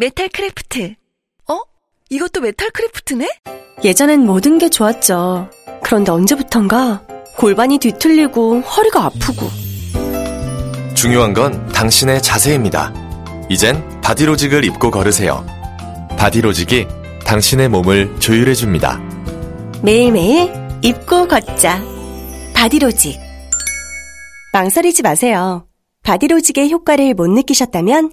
메탈 크래프트 어? 이것도 메탈 크래프트네? 예전엔 모든 게 좋았죠. 그런데 언제부턴가 골반이 뒤틀리고 허리가 아프고 중요한 건 당신의 자세입니다. 이젠 바디로직을 입고 걸으세요. 바디로직이 당신의 몸을 조율해줍니다. 매일매일 입고 걷자. 바디로직. 망설이지 마세요. 바디로직의 효과를 못 느끼셨다면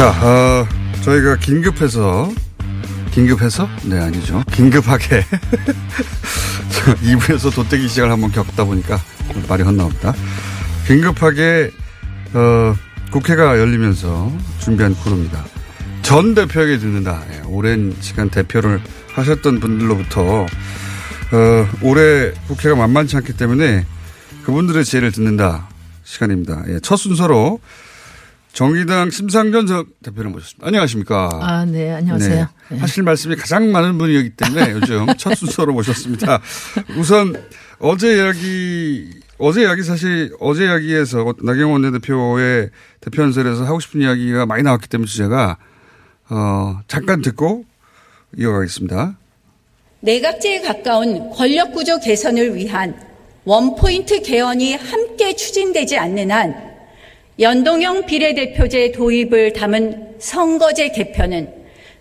자, 어, 저희가 긴급해서, 긴급해서? 네, 아니죠. 긴급하게. 2부에서 도떼기 시장을 한번 겪다 보니까 말이 헛나옵니다. 긴급하게, 어, 국회가 열리면서 준비한 코너입니다. 전 대표에게 듣는다. 예, 오랜 시간 대표를 하셨던 분들로부터, 어, 올해 국회가 만만치 않기 때문에 그분들의 지혜를 듣는다 시간입니다. 예, 첫 순서로 정의당 심상전 전 대표를 모셨습니다. 안녕하십니까. 아, 네, 안녕하세요. 네. 하실 말씀이 가장 많은 분이기 때문에 요즘 첫 순서로 모셨습니다. 우선 어제 이야기, 어제 이야기 사실 어제 이야기에서 나경원 원내대표의 대표 연설에서 하고 싶은 이야기가 많이 나왔기 때문에 제가 어, 잠깐 듣고 이어가겠습니다. 내각제에 가까운 권력구조 개선을 위한 원포인트 개헌이 함께 추진되지 않는 한 연동형 비례대표제 도입을 담은 선거제 개편은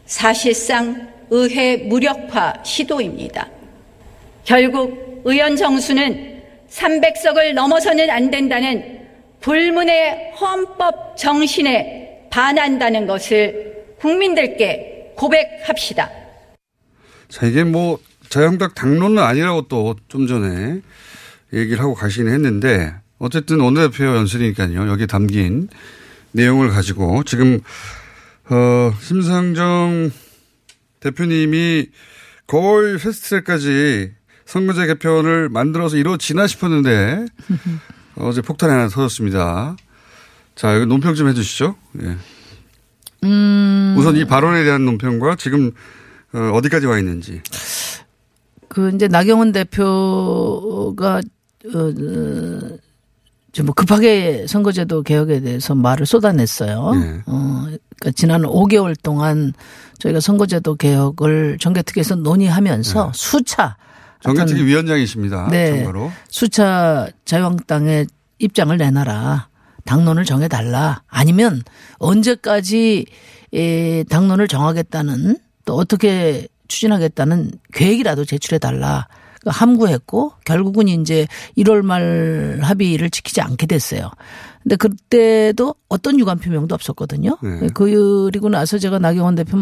사실상 의회 무력화 시도입니다. 결국 의원 정수는 300석을 넘어서는 안 된다는 불문의 헌법 정신에 반한다는 것을 국민들께 고백합시다. 자, 이게 뭐 자영당 당론은 아니라고 또 좀 전에 얘기를 하고 가시긴 했는데 어쨌든 원내대표 연설이니까요. 여기에 담긴 내용을 가지고 지금 어, 심상정 대표님이 거의 패스트트랙까지 선거제 개편을 만들어서 이루어지나 싶었는데 어제 폭탄이 하나 터졌습니다. 자, 이거 논평 좀 해주시죠. 예. 음. 우선 이 발언에 대한 논평과 지금 어, 어디까지 와 있는지. 그 이제 나경원 대표가 어, 좀 급하게 선거제도 개혁에 대해서 말을 쏟아냈어요. 네. 어, 그러니까 지난 5개월 동안 저희가 선거제도 개혁을 정개특위에서 논의하면서 네. 수차 정개특위 위원장이십니다. 네. 참고로. 수차 자유한국당의 입장을 내놔라. 당론을 정해달라. 아니면 언제까지 에, 당론을 정하겠다는 또 어떻게 추진하겠다는 계획이라도 제출해달라. 그 함구했고 결국은 이제 1월 말 합의를 지키지 않게 됐어요. 근데 그때도 어떤 유감 표명도 없었거든요. 네. 그리고 나서 제가 나경원 대표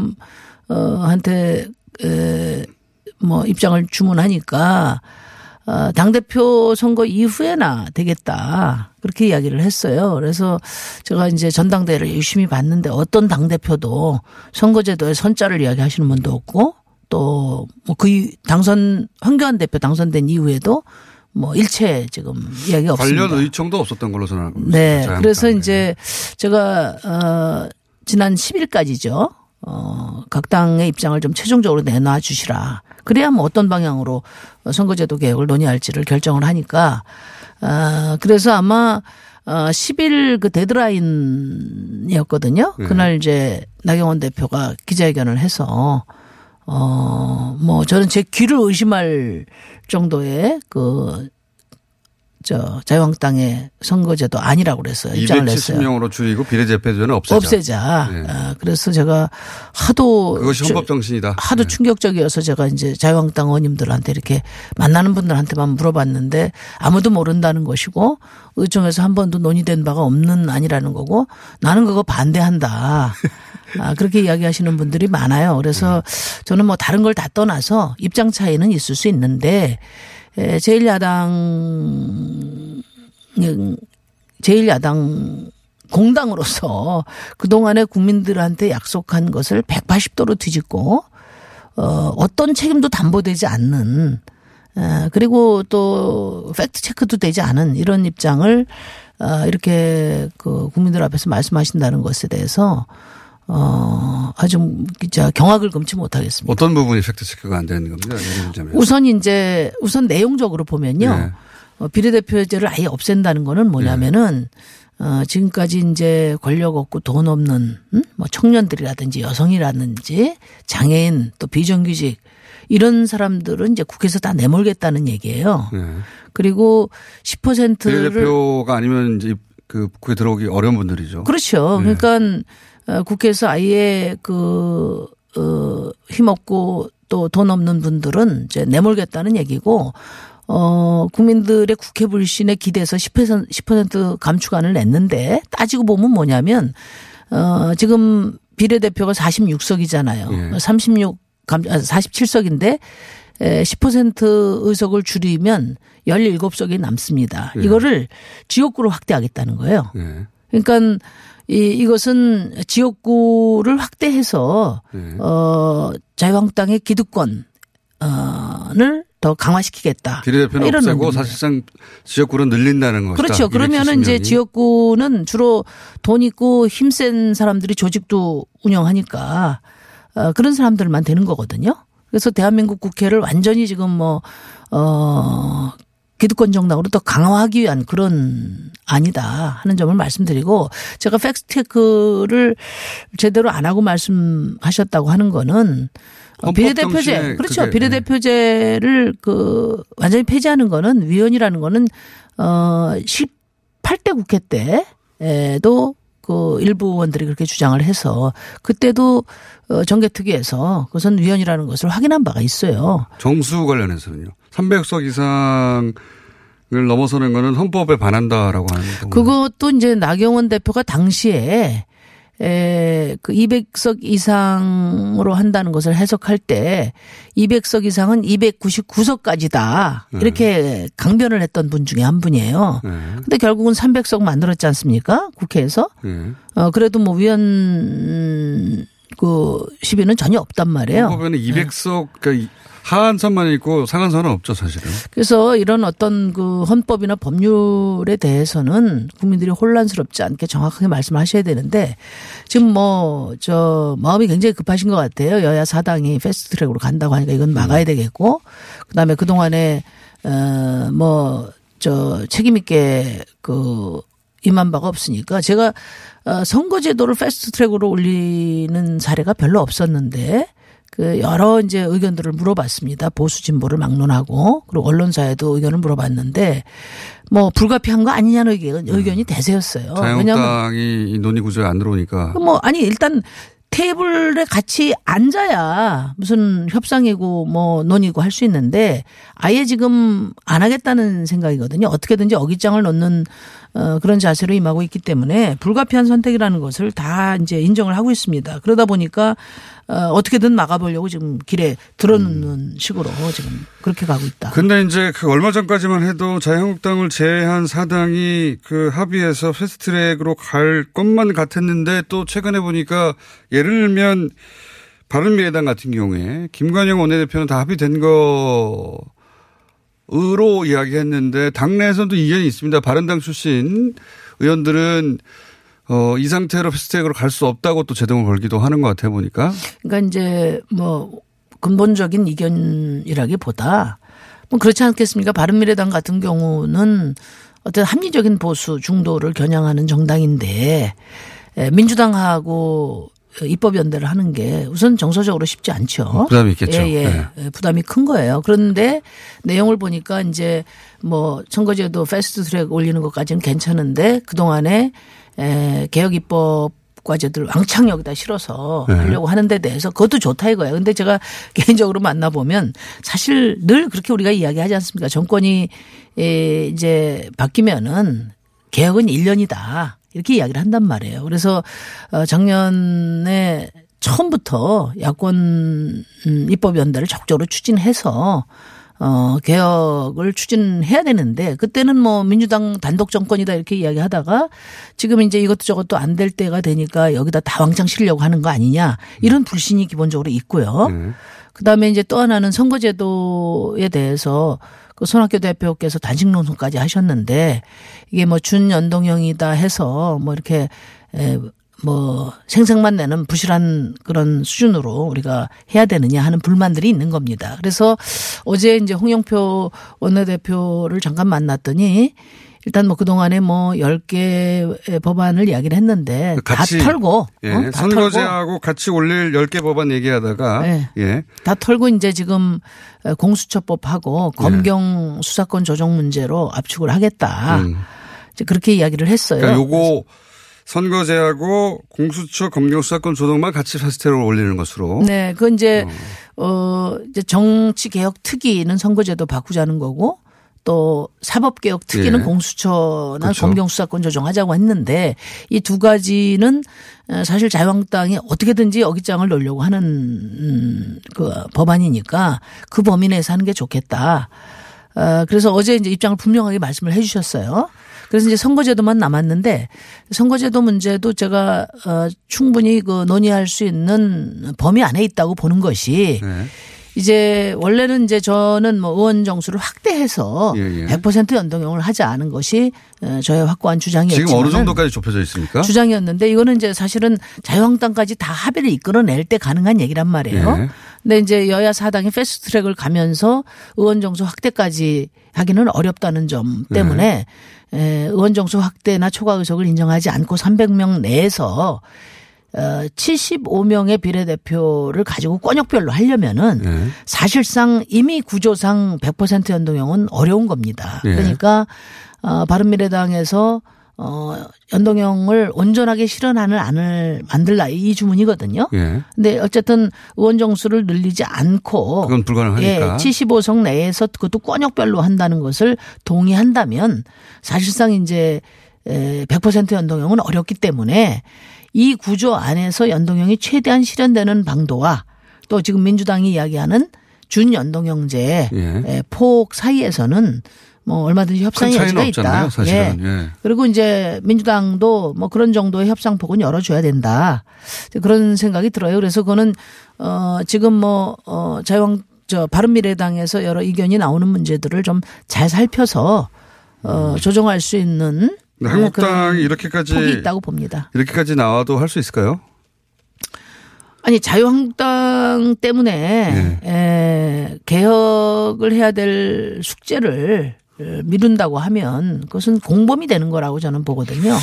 어한테 뭐 입장을 주문하니까 어, 당대표 선거 이후에나 되겠다. 그렇게 이야기를 했어요. 그래서 제가 이제 전당대회를 열심히 봤는데 어떤 당대표도 선거제도에 선자를 이야기하시는 분도 없고 또 뭐 그 당선 황교안 대표 당선된 이후에도 뭐 일체 지금 이야기가 없습니다. 관련 의청도 없었던 걸로 저는 알고 있습니다. 네. 그래서 이제 제가 어 지난 10일까지죠. 어, 각 당의 입장을 좀 최종적으로 내놔 주시라. 그래야 뭐 어떤 방향으로 선거제도 개혁을 논의할지를 결정을 하니까, 아, 그래서 아마, 어, 10일 그 데드라인이었거든요. 네. 그날 이제 나경원 대표가 기자회견을 해서, 어, 뭐 저는 제 귀를 의심할 정도의 그 저 자유한국당의 선거제도 아니라고 그래서 입장을 냈어요. 270명으로 줄이고 비례대표제는 없애자. 없애자. 네. 아, 그래서 제가 하도 그것이 주- 헌법 정신이다. 하도 네. 충격적이어서 제가 이제 자유한국당 의원님들한테 이렇게 만나는 분들한테만 물어봤는데 아무도 모른다는 것이고 의총에서 한 번도 논의된 바가 없는 아니라는 거고 나는 그거 반대한다. 아, 그렇게 이야기하시는 분들이 많아요. 그래서 저는 뭐 다른 걸 다 떠나서 입장 차이는 있을 수 있는데 에, 제1야당 제1야당 공당으로서 그동안에 국민들한테 약속한 것을 180도로 뒤집고 어, 어떤 책임도 담보되지 않는 어, 그리고 또 팩트 체크도 되지 않은 이런 입장을 어, 이렇게 그 국민들 앞에서 말씀하신다는 것에 대해서 어, 아주 진짜 경악을 금치 못하겠습니다. 어떤 부분이 팩트 체크가 안 되는 겁니다. 우선 이제 우선 내용적으로 보면요. 네. 어, 비례대표제를 아예 없앤다는 거는 뭐냐면은 어, 지금까지 이제 권력 없고 돈 없는 음? 뭐 청년들이라든지 여성이라든지 장애인 또 비정규직 이런 사람들은 이제 국회에서 다 내몰겠다는 얘기예요. 네. 그리고 10%를 비례대표가 아니면 이제 그 국회 들어오기 어려운 분들이죠. 그렇죠. 네. 그러니까 어, 국회에서 아예 그, 어, 힘없고 또 돈 없는 분들은 이제 내몰겠다는 얘기고 어, 국민들의 국회 불신에 기대서 10% 10% 감축안을 냈는데 따지고 보면 뭐냐면 어, 지금 비례대표가 46석이잖아요. 예. 36 감, 아, 47석인데 에, 10% 의석을 줄이면 17석이 남습니다. 예. 이거를 지역구로 확대하겠다는 거예요. 네. 그러니까 이 이것은 지역구를 확대해서 네. 어 자유한국당의 기득권 어를 더 강화시키겠다. 비례대표는 이런 없애고 논리입니다. 사실상 지역구는 늘린다는 것이다. 그렇죠. 그러면은 이제 270 명이. 지역구는 주로 돈 있고 힘센 사람들이 조직도 운영하니까 어, 그런 사람들만 되는 거거든요. 그래서 대한민국 국회를 완전히 지금 뭐, 어, 기득권 정당으로 더 강화하기 위한 그런 아니다 하는 점을 말씀드리고 제가 팩스테크를 제대로 안 하고 말씀하셨다고 하는 거는 비례대표제 그렇죠 그게, 비례대표제를 그 완전히 폐지하는 거는 위원이라는 거는 어 18대 국회 때에도 그 일부 의원들이 그렇게 주장을 해서 그때도 어 정개특위에서 그것은 위원이라는 것을 확인한 바가 있어요. 정수 관련해서는요. 300석 이상 을 넘어서는 거는 헌법에 반한다라고 하는 거. 그것도 이제 나경원 대표가 당시에 에, 그 200석 이상으로 한다는 것을 해석할 때 200석 이상은 299석까지다. 이렇게 강변을 했던 분 중에 한 분이에요. 네. 근데 결국은 300석 만들었지 않습니까? 국회에서. 네. 어, 그래도 뭐 위원 그 시비는 전혀 없단 말이에요. 헌법에는 200석 그러니까 하한선만 있고 상한선은 없죠 사실은. 그래서 이런 어떤 그 헌법이나 법률에 대해서는 국민들이 혼란스럽지 않게 정확하게 말씀하셔야 되는데 지금 뭐 저 마음이 굉장히 급하신 것 같아요. 여야 사당이 패스트 트랙으로 간다고 하니까 이건 막아야 되겠고 그다음에 그동안에 어뭐 저 책임 있게 그 임한 바가 없으니까 제가 어 선거제도를 패스트 트랙으로 올리는 사례가 별로 없었는데 그 여러 이제 의견들을 물어봤습니다. 보수 진보를 막론하고 그리고 언론사에도 의견을 물어봤는데 뭐 불가피한 거 아니냐는 의견, 의견이 대세였어요. 자유한국당이 이 논의 구조에 안 들어오니까 뭐 아니 일단 테이블에 같이 앉아야 무슨 협상이고 뭐 논의고 할 수 있는데 아예 지금 안 하겠다는 생각이거든요. 어떻게든지 어깃장을 넣는 어 그런 자세로 임하고 있기 때문에 불가피한 선택이라는 것을 다 이제 인정을 하고 있습니다. 그러다 보니까 어 어떻게든 막아보려고 지금 길에 들어놓는 식으로 지금 그렇게 가고 있다. 근데 이제 그 얼마 전까지만 해도 자유한국당을 제외한 사당이 그 합의해서 패스트트랙으로 갈 것만 같았는데 또 최근에 보니까 예를 들면 바른미래당 같은 경우에 김관영 원내대표는 다 합의된 거로 이야기했는데 당내에서도 이견이 있습니다. 바른당 출신 의원들은 어, 이 상태로 패스트트랙으로 갈 수 없다고 또 제동을 걸기도 하는 것 같아 보니까 그러니까 이제 뭐 근본적인 이견이라기보다 뭐 그렇지 않겠습니까? 바른미래당 같은 경우는 어떤 합리적인 보수 중도를 겨냥하는 정당인데 에, 민주당하고 입법 연대를 하는 게 우선 정서적으로 쉽지 않죠. 부담이 있겠죠. 예, 예. 네. 예, 부담이 큰 거예요. 그런데 내용을 보니까 이제 뭐 선거제도 패스트 트랙 올리는 것까지는 괜찮은데 그동안에 에, 개혁 입법 과제들 왕창 여기다 실어서 네. 하려고 하는 데 대해서 그것도 좋다 이거예요. 근데 제가 개인적으로 만나보면 사실 늘 그렇게 우리가 이야기하지 않습니까? 정권이 에, 이제 바뀌면은 개혁은 1년이다. 이렇게 이야기를 한단 말이에요. 그래서 어, 작년에 처음부터 야권 음, 입법 연대를 적극적으로 추진해서 어, 개혁을 추진해야 되는데 그때는 뭐 민주당 단독 정권이다 이렇게 이야기하다가 지금 이제 이것도 저것도 안 될 때가 되니까 여기다 다 왕창 실려고 하는 거 아니냐 이런 불신이 기본적으로 있고요. 그다음에 이제 또 하나는 선거제도에 대해서 그 손학규 대표께서 단식 농성까지 하셨는데 이게 뭐 준연동형이다 해서 뭐 이렇게 에, 뭐 생색만 내는 부실한 그런 수준으로 우리가 해야 되느냐 하는 불만들이 있는 겁니다. 그래서 어제 이제 홍영표 원내대표를 잠깐 만났더니 일단 뭐 그동안에 뭐 10개 법안을 이야기를 했는데 같이 다 털고 예, 어? 다 털고 선거제하고 같이 올릴 10개 법안 얘기하다가 네. 예. 다 털고 이제 지금 공수처법하고 네. 검경 수사권 조정 문제로 압축을 하겠다. 음. 이제 그렇게 이야기를 했어요. 그러니까 요거 선거제하고 공수처 검경 수사권 조정만 같이 파스텔로 올리는 것으로. 네, 그 이제 어 이제 정치 개혁 특위는 선거제도 바꾸자는 거고 또 사법 개혁 특위는 예. 공수처나 그렇죠. 검경 수사권 조정하자고 했는데 이 두 가지는 어, 사실 자유한국당이 어떻게든지 어깃장을 놓으려고 하는 음, 그 법안이니까 그 범위 내에서 하는 게 좋겠다. 어, 그래서 어제 이제 입장을 분명하게 말씀을 해 주셨어요. 그래서 이제 선거제도만 남았는데 선거제도 문제도 제가 어 충분히 그 논의할 수 있는 범위 안에 있다고 보는 것이 네. 이제 원래는 이제 저는 뭐 의원 정수를 확대해서 예, 예. 100% 연동형을 하자는 것이 어, 저의 확고한 주장이었지만 지금 어느 정도까지 좁혀져 있습니까? 주장이었는데 이거는 이제 사실은 자유한국당까지 다 합의를 이끌어낼 때 가능한 얘기란 말이에요. 예. 근데 이제 여야 사당이 패스트트랙을 가면서 의원 정수 확대까지 하기는 어렵다는 점 때문에 네. 에, 의원 정수 확대나 초과 의석을 인정하지 않고 300명 내에서 어 75명의 비례대표를 가지고 권역별로 하려면은 네. 사실상 이미 구조상 100% 연동형은 어려운 겁니다. 예. 그러니까 어 바른미래당에서 어 연동형을 온전하게 실현하는 안을 만들라 이 주문이거든요. 예. 근데 어쨌든 의원 정수를 늘리지 않고 그건 불가능하니까. 예, 75석 내에서 그것도 권역별로 한다는 것을 동의한다면 사실상 이제 에, 100% 연동형은 어렵기 때문에 이 구조 안에서 연동형이 최대한 실현되는 방도와 또 지금 민주당이 이야기하는 준연동형제 예. 에, 폭 사이에서는 뭐 얼마든지 협상의 큰 여지가 있다. 사실은. 예. 그리고 이제 민주당도 뭐 그런 정도의 협상 폭은 열어줘야 된다. 그런 생각이 들어요. 그래서 그거는 어 지금 뭐어 자유한 저 바른미래당에서 여러 의견이 나오는 문제들을 좀 잘 살펴서 어 조정할 수 있는 어, 한국당이 이렇게까지 폭이 있다고 봅니다. 이렇게까지 나와도 할 수 있을까요? 아니 자유한국당 때문에 네. 에, 개혁을 해야 될 숙제를 어, 미룬다고 하면 그것은 공범이 되는 거라고 저는 보거든요.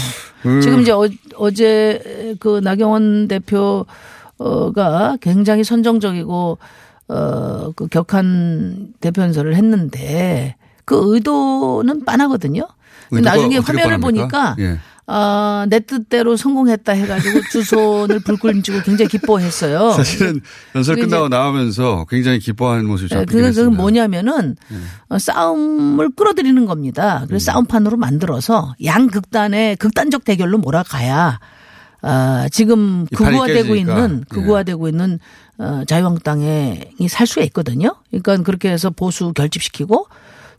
음. 지금 이제 어, 어제 그 나경원 대표가 굉장히 선정적이고 어 그 격한 대표연설을 했는데 그 의도는 빤하거든요. 나중에 화면을? 보니까 예. 아, 내 뜻대로 성공했다 해가지고 두 손을 불끈 쥐고 굉장히 기뻐했어요. 사실은 연설 끝나고 나오면서 굉장히 기뻐하는 모습이 네, 잡히긴 그게 했습니다. 네. 뭐냐면은 어, 싸움을 끌어들이는 겁니다. 음. 그래서 싸움판으로 만들어서 양 극단의 극단적 대결로 몰아가야 아, 지금 극우화되고. 있는 예. 극우화되고 있는 어, 자유한국당이 살 수가 있거든요. 그러니까 그렇게 해서 보수 결집시키고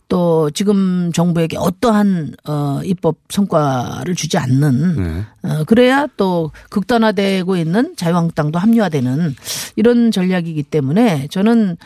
또 지금 정부에게 어떠한 어 입법 성과를 주지 않는 네. 어 그래야 또 극단화되고 있는 자유한국당도 합리화되는 이런 전략이기 때문에 저는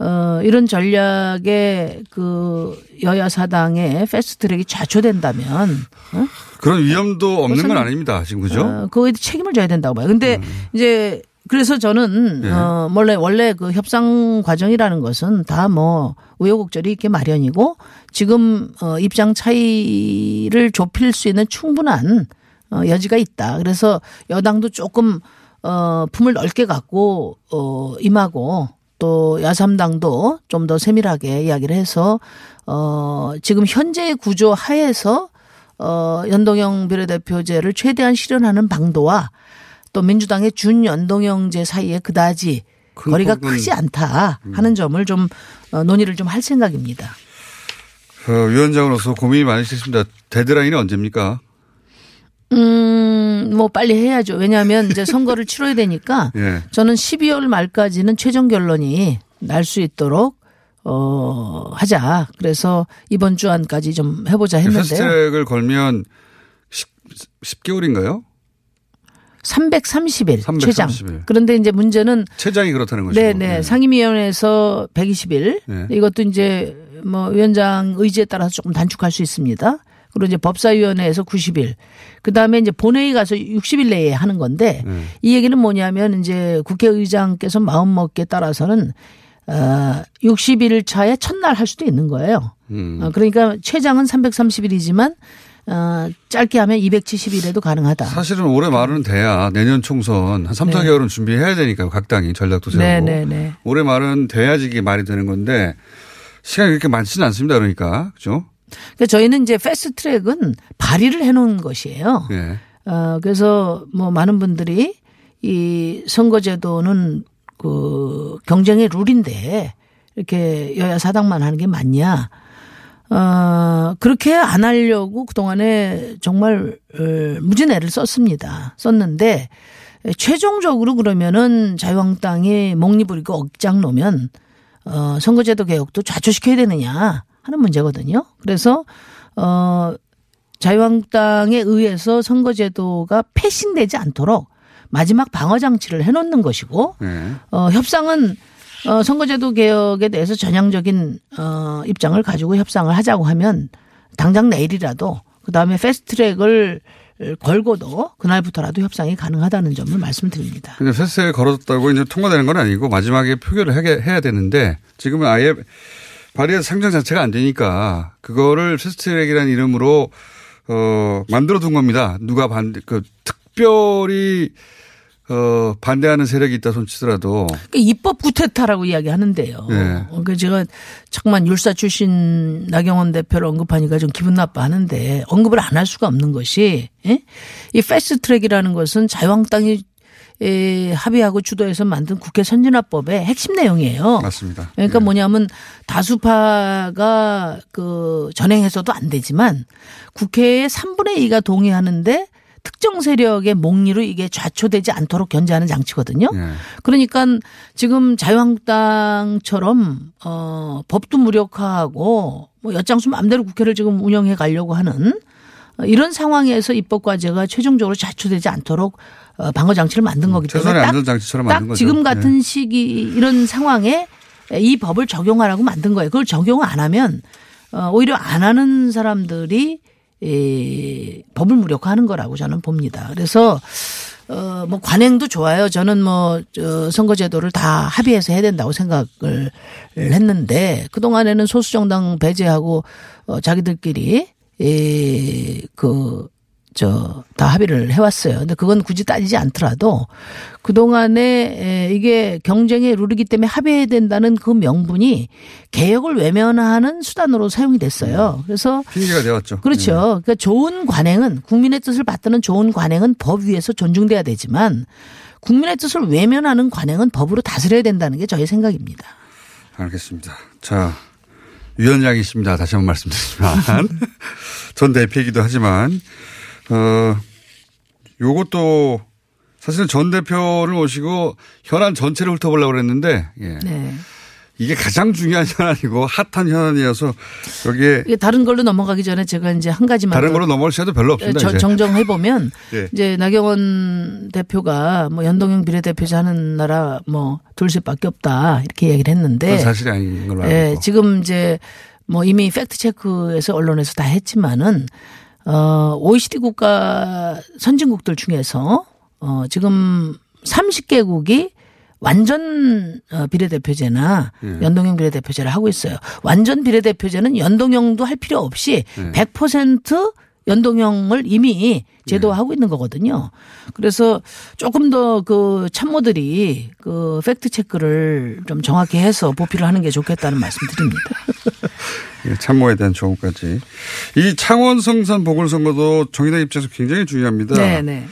어 이런 전략에 그 여야 사당의 패스트트랙이 좌초된다면 어? 그런 위험도 없는 건 아닙니다. 지금 그죠? 음. 어, 그거에 책임을 져야 된다고 봐요. 근데 이제 그래서 저는 네. 어 원래 원래 그 협상 과정이라는 것은 다 뭐 우여곡절이 있게 마련이고 지금 어 입장 차이를 좁힐 수 있는 충분한 어 여지가 있다. 그래서 여당도 조금 어, 품을 넓게 갖고 어, 임하고 또 야삼당도 좀 더 세밀하게 이야기를 해서 어, 지금 현재의 구조 하에서 어, 연동형 비례대표제를 최대한 실현하는 방도와 또 민주당의 준연동형제 사이에 그다지 큰 거리가 음. 크지 않다 하는 점을 좀 어, 논의를 좀 할 생각입니다. 어, 위원장으로서 고민이 많으시겠습니다. 데드라인이 언제입니까? 음, 뭐 빨리 해야죠. 왜냐하면 이제 선거를 치러야 되니까 예. 저는 12월 말까지는 최종 결론이 날 수 있도록 어 하자. 그래서 이번 주 안까지 좀 해보자 했는데요. 패스트트랙을 걸면 10, 개월인가요 330일, 330일. 최장. 그런데 이제 문제는 최장이 그렇다는 것이고. 네네 예. 상임위원회에서 120일 네. 이것도 이제 뭐 위원장 의지에 따라서 조금 단축할 수 있습니다. 그리고 이제 법사위원회에서 90일. 그 다음에 이제 본회의 가서 60일 내에 하는 건데 네. 이 얘기는 뭐냐면 이제 국회의장께서 마음 먹기에 따라서는 어 60일 차에 첫날 할 수도 있는 거예요. 음. 어, 그러니까 최장은 330일이지만 어 짧게 하면 270일에도 가능하다. 사실은 올해 말은 돼야 내년 총선 한 3, 4개월은 준비해야 되니까요. 각 당이 전략도 세우고. 네. 네네네. 올해 말은 돼야지 이게 말이 되는 건데 시간이 그렇게 많지는 않습니다. 그러니까. 그죠? 그러니까 저희는 이제 패스트 트랙은 발의를 해 놓은 것이에요. 예. 어, 그래서 뭐 많은 분들이 이 선거제도는 그 경쟁의 룰인데 이렇게 여야 사당만 하는 게 맞냐. 어, 그렇게 안 하려고 그동안에 정말 어, 무진 애를 썼습니다. 썼는데 최종적으로 그러면은 자유한국당이 목리부리고 억장 놓으면 어, 선거제도 개혁도 좌초시켜야 되느냐 하는 문제거든요. 그래서 어, 자유한국당에 의해서 선거제도가 패싱되지 않도록 마지막 방어 장치를 해놓는 것이고 예. 어, 협상은 어, 선거제도 개혁에 대해서 전향적인 어, 입장을 가지고 협상을 하자고 하면 당장 내일이라도 그 다음에 패스트트랙을 걸고도 그날부터라도 협상이 가능하다는 점을 말씀드립니다. 근데 패스트트랙 걸었다고 이제 통과되는 건 아니고 마지막에 표결을 하게 해야 되는데 지금은 아예 발의의 상정 자체가 안 되니까 그거를 패스트트랙이라는 이름으로 어 만들어 둔 겁니다. 누가 반대 그 특별히 어 반대하는 세력이 있다 손치더라도 그러니까 입법 쿠데타라고 이야기하는데요. 네. 그 제가 잠깐만 율사 출신 나경원 대표를 언급하니까 좀 기분 나빠하는데 언급을 안 할 수가 없는 것이 예? 이 패스트트랙이라는 것은 자유한국당이 에, 합의하고 주도해서 만든 국회 선진화법의 핵심 내용이에요. 맞습니다. 그러니까 예. 뭐냐면 다수파가 그 전행해서도 안 되지만 국회의 3분의 2가 동의하는데 특정 세력의 몽리로 이게 좌초되지 않도록 견제하는 장치거든요. 예. 그러니까 지금 자유한국당처럼 어 법도 무력화하고 뭐 엿장수 마음대로 국회를 지금 운영해 가려고 하는 어, 이런 상황에서 입법 과제가 최종적으로 좌초되지 않도록 어, 방어 장치를 만든 거기 때문에 딱, 딱. 지금 예. 같은 시기 이런 상황에 이 법을 적용하라고 만든 거예요. 그걸 적용 안 하면 어, 오히려 안 하는 사람들이 이 법을 무력화하는 거라고 저는 봅니다. 그래서 어, 뭐 관행도 좋아요. 저는 뭐, 저, 선거제도를 다 합의해서 해야 된다고 생각을 했는데, 그 동안에는 소수 정당 배제하고, 어, 자기들끼리, 이, 그, 저, 다 합의를 해왔어요. 근데 그건 굳이 따지지 않더라도, 그 동안에 에, 이게 경쟁의 룰이기 때문에 합의해야 된다는 그 명분이 개혁을 외면하는 수단으로 사용이 됐어요. 그래서 핑계가 되었죠. 그렇죠. 그러니까 좋은 관행은 국민의 뜻을 받드는 좋은 관행은 법 위에서 존중돼야 되지만 국민의 뜻을 외면하는 관행은 법으로 다스려야 된다는 게 저의 생각입니다. 예. 알겠습니다. 자, 위원장이십니다. 다시 한번 말씀드리지만. 전 대표이기도 하지만, 어, 요것도 사실은 전 대표를 모시고 현안 전체를 훑어보려고 그랬는데, 예. 네. 이게 가장 중요한 현안이고 핫한 현안이어서 여기에 이게 다른 걸로 넘어가기 전에 제가 이제 한 가지만 다른 더 걸로 넘어갈 시간도 별로 없습니다. 정정해 보면 예. 이제 나경원 대표가 뭐 연동형 비례대표자 하는 나라 뭐 둘셋밖에 없다 이렇게 얘기를 했는데 그건 사실이 아닌 걸로 알고 예. 지금 이제 뭐 이미 팩트 체크에서 언론에서 다 했지만은 어 OECD 국가 선진국들 중에서 어 지금 30개국이 완전 어, 비례대표제나 예. 연동형 비례대표제를 하고 있어요. 완전 비례대표제는 연동형도 할 필요 없이 예. 100% 연동형을 이미 제도화하고 있는 거거든요. 그래서 조금 더 그 참모들이 그 팩트 체크를 좀 정확히 해서 보필을 하는 게 좋겠다는 말씀 드립니다. 예, 참모에 대한 조언까지. 이 창원 성산 보궐선거도 정의당 입장에서 굉장히 중요합니다. 네, 네.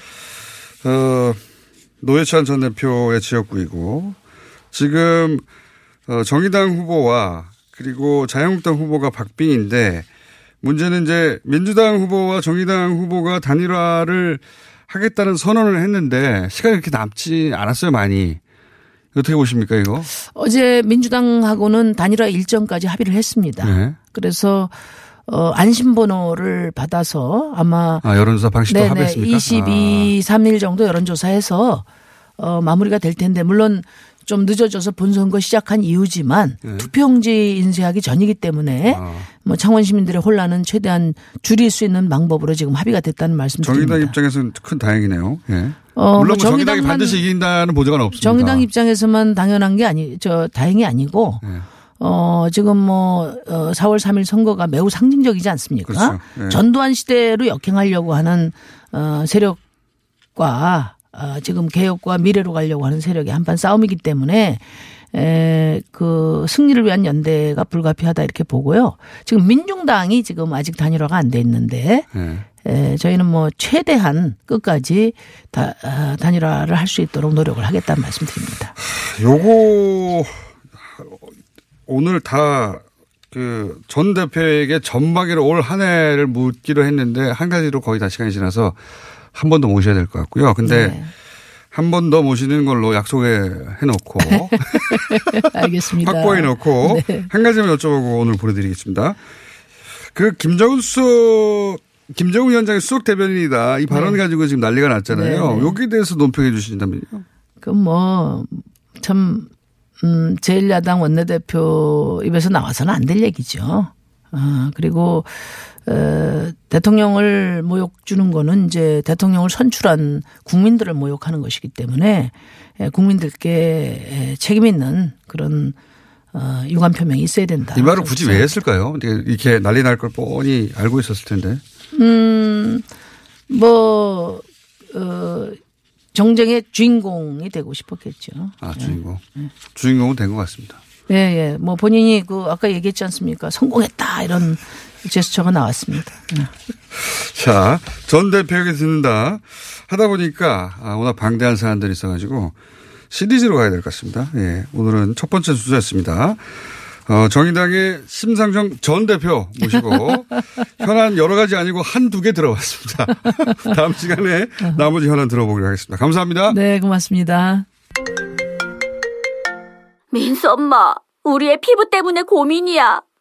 어, 노회찬 전 대표의 지역구이고 지금 어, 정의당 후보와 그리고 자유한국당 후보가 박빙인데 문제는 이제 민주당 후보와 정의당 후보가 단일화를 하겠다는 선언을 했는데 시간이 그렇게 남지 않았어요 많이. 어떻게 보십니까 이거? 어제 민주당하고는 단일화 일정까지 합의를 했습니다. 네. 그래서 어 안심번호를 받아서 아마 아 여론조사 방식도 네네 합의했습니까? 22, 3일 정도 여론조사해서 어 마무리가 될 텐데 물론 좀 늦어져서 본선거 시작한 이유지만 네. 투표용지 인쇄하기 전이기 때문에 아. 뭐 창원 시민들의 혼란은 최대한 줄일 수 있는 방법으로 지금 합의가 됐다는 말씀 정의당 드립니다. 입장에서는 큰 다행이네요. 예. 어, 물론 뭐뭐 정의당이 반드시 이긴다는 보장은 없습니다. 정의당 입장에서만 당연한 게 아니, 저 다행이 아니고, 네. 어, 지금 뭐, 어, 4월 3일 선거가 매우 상징적이지 않습니까? 그렇죠. 네. 전두환 시대로 역행하려고 하는, 어, 세력과, 어, 지금 개혁과 미래로 가려고 하는 세력의 한판 싸움이기 때문에, 에, 그 승리를 위한 연대가 불가피하다 이렇게 보고요. 지금 민중당이 지금 아직 단일화가 안 돼 있는데, 예. 에, 저희는 뭐 최대한 끝까지 다, 아, 단일화를 할 수 있도록 노력을 하겠다는 말씀 드립니다. 요거 오늘 다 그 전 대표에게 전박이로 올 한 해를 묻기로 했는데 한 가지로 거의 다 시간이 지나서 한 번 더 모셔야 될 것 같고요. 근데 네. 한번 더 모시는 걸로 약속해 놓고 알겠습니다. 확보해 놓고 네. 한 가지만 여쭤보고 오늘 보내드리겠습니다. 그 김정은 수석 김정은 위원장의 수석 대변인이다 이 발언 가지고 지금 난리가 났잖아요. 네, 네. 여기에 대해서 논평해 주신다면요. 그럼 뭐, 참, 음, 제1야당 원내대표 입에서 나와서는 안 될 얘기죠. 아, 그리고, 어, 대통령을 모욕 주는 거는 이제 대통령을 선출한 국민들을 모욕하는 것이기 때문에 예, 국민들께 예, 책임 있는 그런 어, 유감 표명이 있어야 된다. 이 말을 굳이 왜 했을까요? 이렇게 난리 날 걸 뻔히 알고 있었을 텐데. 음, 뭐, 어, 정쟁의 주인공이 되고 싶었겠죠. 아, 주인공. 주인공은 된 것 같습니다. 예, 예. 뭐 본인이 그 아까 얘기했지 않습니까? 성공했다 이런 제스처가 나왔습니다. 예. 자, 전 대표에게 듣는다 하다 보니까 아, 워낙 방대한 사안들이 있어가지고 시리즈로 가야 될 것 같습니다. 예. 오늘은 첫 번째 주제였습니다. 어, 정의당의 심상정 전 대표 모시고 현안 여러 가지 아니고 한두 개 들어봤습니다. 다음 시간에 나머지 현안 들어보기로 하겠습니다. 감사합니다. 네, 고맙습니다. 민수 엄마, 우리의 피부 때문에 고민이야.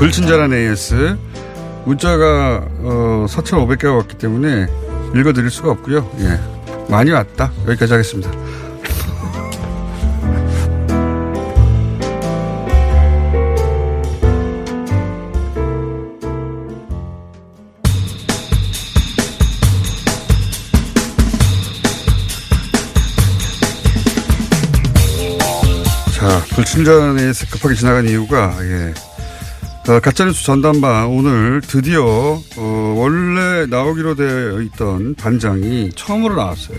불친절한 AS 문자가 어, 4,500개가 왔기 때문에 읽어드릴 수가 없고요. 예. 많이 왔다. 여기까지 하겠습니다. 자, 불친절한 AS 급하게 지나간 이유가 예. 어, 가짜뉴스 전담반 오늘 드디어 어, 원래 나오기로 되어 있던 반장이 처음으로 나왔어요.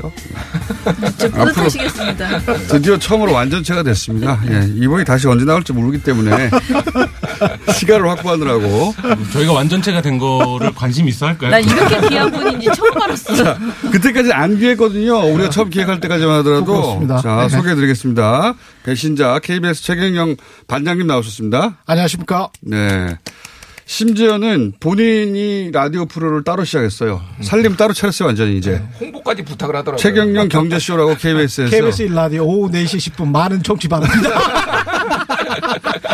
앞으로 뿌듯하시겠습니다. 드디어 처음으로 완전체가 됐습니다. 예, 이번이 다시 언제 나올지 모르기 때문에 시간을 확보하느라고 저희가 완전체가 된 거를 관심 있어 할까요? 난 이렇게 귀한 분인지 처음 알았어. 자, 그때까지 안 기획했거든요. 우리가 처음 기획할 때까지만 하더라도 그렇습니다. 자 네. 소개해드리겠습니다. 배신자 KBS 최경영 반장님 나오셨습니다. 안녕하십니까. 네. 심지어는 본인이 라디오 프로를 따로 시작했어요. 살림 따로 차렸어요, 완전히 이제. 홍보까지 부탁을 하더라고요. 최경영 경제쇼라고 KBS에서. KBS 1라디오 오후 4시 10분 많은 청취 바랍니다.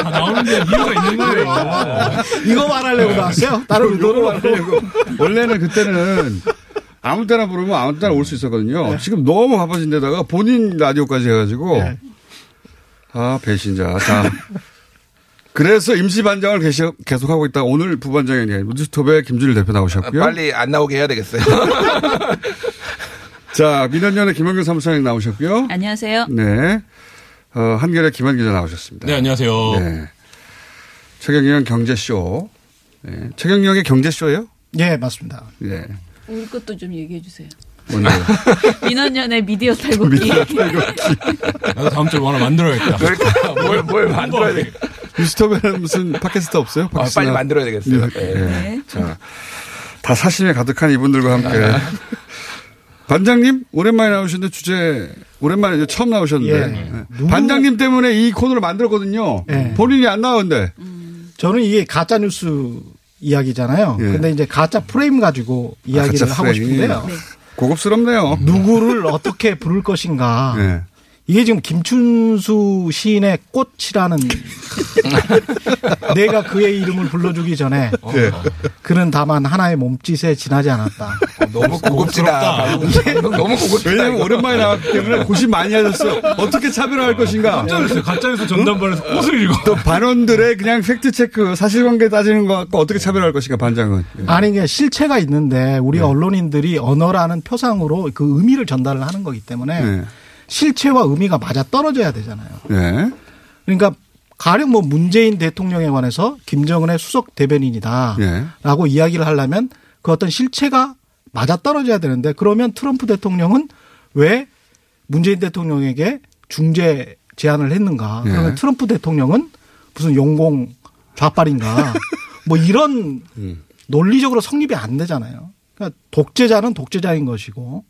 나오는데 이유가 있는 거예요. 이거 말하려고 나왔어요? 다른 의도로 말하려고. 원래는 그때는 아무 때나 부르면 아무 때나 올 수 있었거든요. 지금 너무 바빠진 데다가 본인 라디오까지 해가지고. 아, 배신자. 자. 그래서 임시 반장을 계시- 계속 하고 있다. 오늘 부반장이 아니라 뉴스톱에 김준일 대표 나오셨고요. 빨리 안 나오게 해야 되겠어요. 자, 민원연의 김원경 사무장님 나오셨고요. 안녕하세요. 네. 어, 한결의 김한 기자 나오셨습니다. 네, 안녕하세요. 네. 최경영 경제쇼. 네. 최경영의 경제쇼예요 예, 맞습니다. 네. 우리 것도 좀 얘기해 주세요. 뭔데요? 민원연의 미디어 탈곡기. 미디어 탈곡기. 나도 다음 주에 뭐 하나 만들어야겠다. 그러니까 뭘, 뭘 만들어야 돼. 뉴스톱에는 무슨 팟캐스트 없어요? 아? 빨리 만들어야 되겠어요. 네. 네. 자, 다 사심에 가득한 이분들과 함께. 반장님 오랜만에 나오셨는데 주제 오랜만에 처음 나오셨는데 예. 네. 누구- 반장님 때문에 이 코너를 만들었거든요. 예. 본인이 안 나오는데 저는 이게 가짜 뉴스 이야기잖아요. 근데 이제 가짜 프레임 가지고 이야기를 예. 가짜 하고. 싶은데요. 네. 고급스럽네요. 누구를 어떻게 부를 것인가. 네. 이게 지금 김춘수 시인의 꽃이라는 내가 그의 이름을 불러주기 전에 네. 그는 다만 하나의 몸짓에 지나지 않았다. 너무 고급지다. 너무 고급지다. 왜냐면 오랜만에 나왔기 때문에 고심 많이 하셨어요. 어떻게 차별화할 것인가. 깜짝 놀랐어요. 가짜뉴스 전담반에서 꽃을 읽어. 또 반원들의 그냥 팩트 체크, 사실관계 따지는 거 갖고 어떻게 차별할 것인가 반장은. 예. 아니 이게 실체가 있는데 우리 언론인들이 언어라는 표상으로 그 의미를 전달을 하는 거기 때문에 네. 실체와 의미가 맞아 떨어져야 되잖아요. 네. 그러니까 가령 뭐 문재인 대통령에 관해서 김정은의 수석 대변인이다라고 네. 이야기를 하려면 그 어떤 실체가 맞아 떨어져야 되는데 그러면 트럼프 대통령은 왜 문재인 대통령에게 중재 제안을 했는가? 네. 그러면 트럼프 대통령은 무슨 용공 좌빨인가? 뭐 이런 음. 논리적으로 성립이 안 되잖아요. 그러니까 독재자는 독재자인 것이고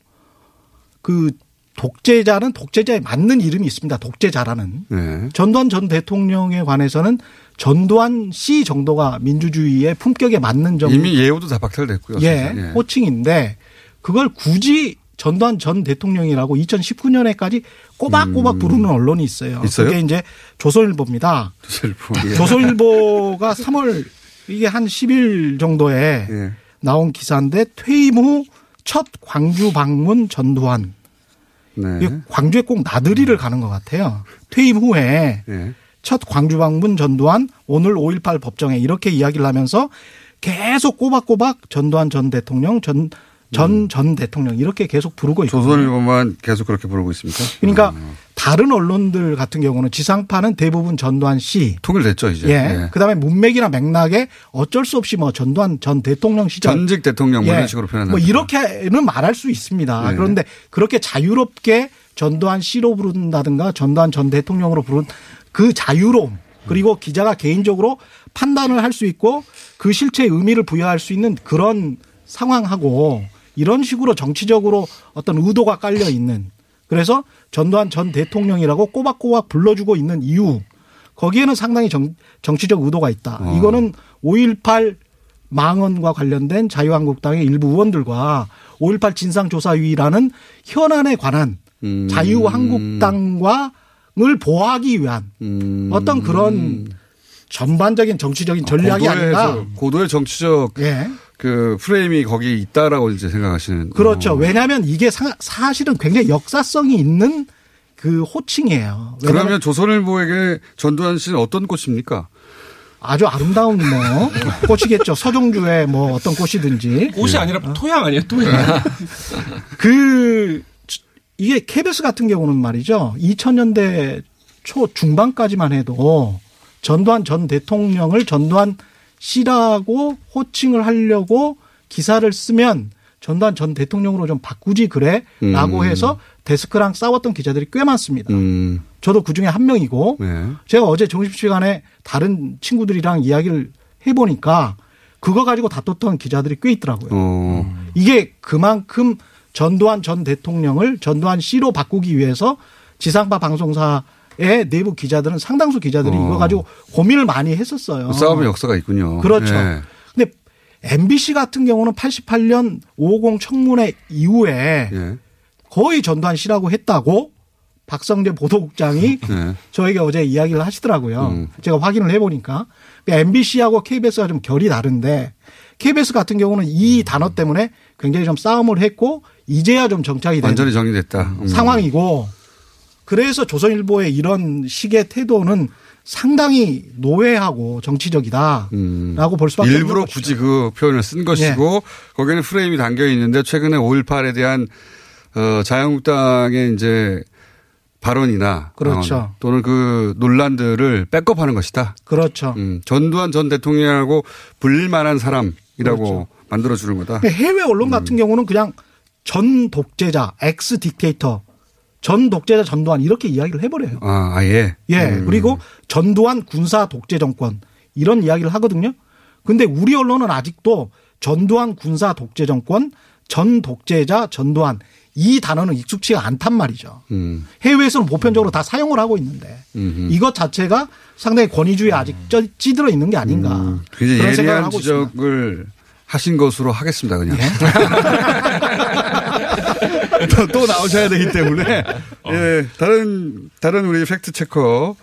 그 독재자는 독재자에 맞는 이름이 있습니다. 독재자라는. 네. 전두환 전 대통령에 관해서는 전두환 씨 정도가 민주주의의 품격에 맞는 정도. 이미 예우도 다 박탈됐고요. 예. 예. 호칭인데 그걸 굳이 전두환 전 대통령이라고 2019년에까지 꼬박꼬박 부르는 언론이 있어요. 음. 있어요? 그게 이제 조선일보입니다. 조선일보. 예. 조선일보가 3월 이게 한 10일 정도에 예. 나온 기사인데 퇴임 후 첫 광주 방문 전두환. 네. 광주에 꼭 나들이를 가는 것 같아요. 퇴임 후에 예. 첫 광주 방문 전두환 오늘 5.18 법정에 이렇게 이야기를 하면서 계속 꼬박꼬박 전두환 전 대통령 전 전 전 대통령 이렇게 계속 부르고 있고 조선일보만 계속 그렇게 부르고 있습니까? 그러니까 다른 언론들 같은 경우는 지상파는 대부분 전두환 씨 통일됐죠 이제. 예. 예. 그 다음에 문맥이나 맥락에 어쩔 수 없이 뭐 전두환 전 대통령 시절 전직 대통령 뭐 예. 이런 식으로 표현한다. 뭐 이렇게는 말할 수 있습니다. 네. 그런데 그렇게 자유롭게 전두환 씨로 부른다든가 전두환 전 대통령으로 부른 그 자유로움 그리고 기자가 개인적으로 판단을 할 수 있고 그 실체의 의미를 부여할 수 있는 그런 상황하고 이런 식으로 정치적으로 어떤 의도가 깔려 있는 그래서 전두환 전 대통령이라고 꼬박꼬박 불러주고 있는 이유 거기에는 상당히 정, 정치적 의도가 있다. 어. 이거는 5.18 망언과 관련된 자유한국당의 일부 의원들과 5.18 진상조사위라는 현안에 관한 음. 자유한국당과를 보호하기 위한 음. 어떤 그런 전반적인 정치적인 전략이 고도의 아닌가. 저- 고도의 정치적 예. 그 프레임이 거기 있다라고 이제 생각하시는. 그렇죠. 어. 왜냐하면 이게 사, 사실은 굉장히 역사성이 있는 그 호칭이에요. 그러면 조선일보에게 전두환 씨는 어떤 꽃입니까? 아주 아름다운 뭐 꽃이겠죠. 서종주의 뭐 어떤 꽃이든지. 꽃이 아니라 토양 아니에요, 토양. 그 이게 KBS 같은 경우는 말이죠. 2000년대 초 중반까지만 해도 전두환 전 대통령을 전두환 씨라고 호칭을 하려고 기사를 쓰면 전두환 전 대통령으로 좀 바꾸지 그래라고 음. 해서 데스크랑 싸웠던 기자들이 꽤 많습니다. 음. 저도 그 중에 한 명이고 네. 제가 어제 점심시간에 다른 친구들이랑 이야기를 해보니까 그거 가지고 다퉜던 기자들이 꽤 있더라고요. 어. 이게 그만큼 전두환 전 대통령을 전두환 씨로 바꾸기 위해서 지상파 방송사를 내부 기자들은 상당수 기자들이 어. 이거 가지고 고민을 많이 했었어요. 싸움의 역사가 있군요. 그렇죠. 예. 근데 MBC 같은 경우는 88년 550 청문회 이후에 예. 거의 전두환 씨라고 했다고 박성재 보도국장이 예. 저에게 어제 이야기를 하시더라고요. 음. 제가 확인을 해보니까 MBC하고 KBS가 좀 결이 다른데 KBS 같은 경우는 이 단어 때문에 굉장히 좀 싸움을 했고 이제야 좀 정착이 된 완전히 정리됐다. 음. 상황이고 그래서 조선일보의 이런 식의 태도는 상당히 노회하고 정치적이다라고 볼 수밖에 음. 일부러 것이죠. 굳이 그 표현을 쓴 것이고 거기에는 프레임이 담겨 있는데 최근에 5.18에 대한 어, 자유한국당의 이제 발언이나 그렇죠. 어, 또는 그 논란들을 백업하는 것이다. 그렇죠. 음, 전두환 전 대통령하고 불릴만한 사람이라고 그렇죠. 만들어주는 거다. 해외 음. 언론 같은 경우는 그냥 전 독재자, ex dictator, 전 독재자 전두환 이렇게 이야기를 해버려요. 아, 아 예. 예. 음. 그리고 전두환 군사 독재 정권 이런 이야기를 하거든요. 근데 우리 언론은 아직도 전두환 군사 독재 정권, 전 독재자 전두환 이 단어는 익숙치가 않단 말이죠. 음. 해외에서는 보편적으로 다 사용을 하고 있는데 음흠. 이것 자체가 상당히 권위주의에 아직 쪄- 찌들어 있는 게 아닌가. 음. 그런 생각을 하고 있습니다. 하신 것으로 하겠습니다, 그냥. 또, 또 나오셔야 되기 때문에. 예, 다른, 다른 우리 팩트체커,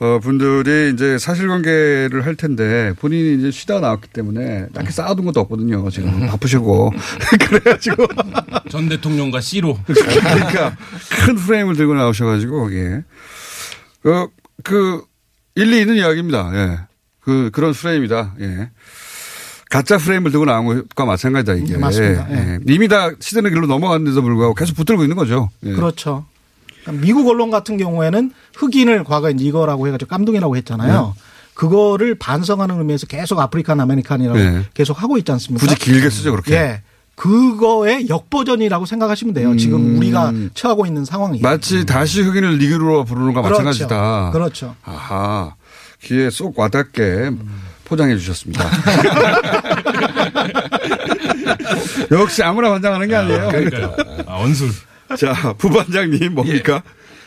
어, 분들이 이제 사실관계를 할 텐데 본인이 이제 쉬다가 나왔기 때문에 딱히 쌓아둔 것도 없거든요, 지금. 바쁘시고. 그래가지고. 전 대통령과 C로. 그러니까 큰 프레임을 들고 나오셔가지고, 예. 그, 그, 일리 있는 이야기입니다. 예. 그, 그런 프레임이다. 예. 가짜 프레임을 들고 나온 것과 마찬가지다, 이게. 네, 맞습니다. 예. 예. 이미 다 시대는 길로 넘어갔는데도 불구하고 계속 붙들고 있는 거죠. 예. 그렇죠. 그러니까 미국 언론 같은 경우에는 흑인을 과거에 이거라고 해가지고 깜둥이라고 했잖아요. 그거를 반성하는 의미에서 계속 African American이라고 네. 계속 하고 있지 않습니까? 굳이 길게 쓰죠, 그렇게. 예. 그거의 역버전이라고 생각하시면 돼요. 지금 우리가 처하고 있는 상황이. 음. 마치 다시 흑인을 니그로 부르는 것과 그렇죠. 마찬가지다. 그렇죠. 아하. 귀에 쏙 와닿게 포장해 주셨습니다. 역시 아무나 반장하는 게 아니에요. 그러니까요. 아, 언술. 자, 부반장님 뭡니까?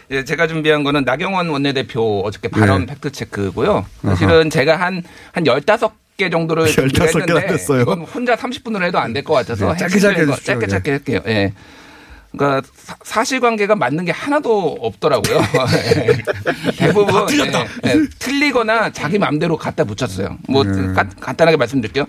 예, 제가 준비한 거는 나경원 원내대표 어저께 발언 네. 팩트 체크고요. 사실은 제가 한, 한 15개 정도를 15 개나 준비했는데 됐어요. 이건 혼자 30분으로 해도 안 될 것 같아서 네, 짧게 짧게. 짧게 예. 짧게 할게요. 예. 그러니까 사- 사실관계가 맞는 게 하나도 없더라고요. 예. 대부분 틀렸다. 예, 예, 틀리거나 자기 마음대로 갖다 붙였어요. 뭐 네. 가- 간단하게 말씀드릴게요.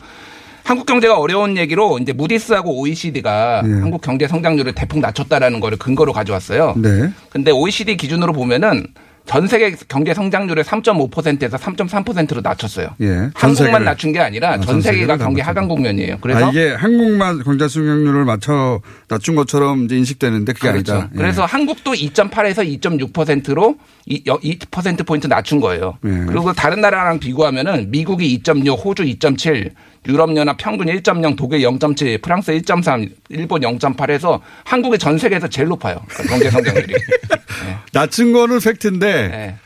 한국 경제가 어려운 얘기로 이제 무디스하고 OECD가 네. 한국 경제 성장률을 대폭 낮췄다라는 거를 근거로 가져왔어요. 네. 근데 OECD 기준으로 보면은 전 세계 경제 성장률을 3.5%에서 3.3%로 낮췄어요. 예. 전 한국만. 낮춘 게 아니라 아, 전전 세계가 경기 낮췄다. 하강 국면이에요. 그래서 아, 이게 한국만 경제 수익률을 맞춰 낮춘 것처럼 이제 인식되는데 그게 그렇죠. 아니다. 예. 그래서 한국도 2.8에서 2.6%로 2%포인트 낮춘 거예요. 예. 그리고 다른 나라랑 비교하면은 미국이 2.6, 호주 2.7, 유럽연합 평균 1.0, 독일 0.7, 프랑스 1.3, 일본 0.8에서 한국이 전 세계에서 제일 높아요. 그러니까 경제 성장률이. 낮춘 거는 팩트인데 네.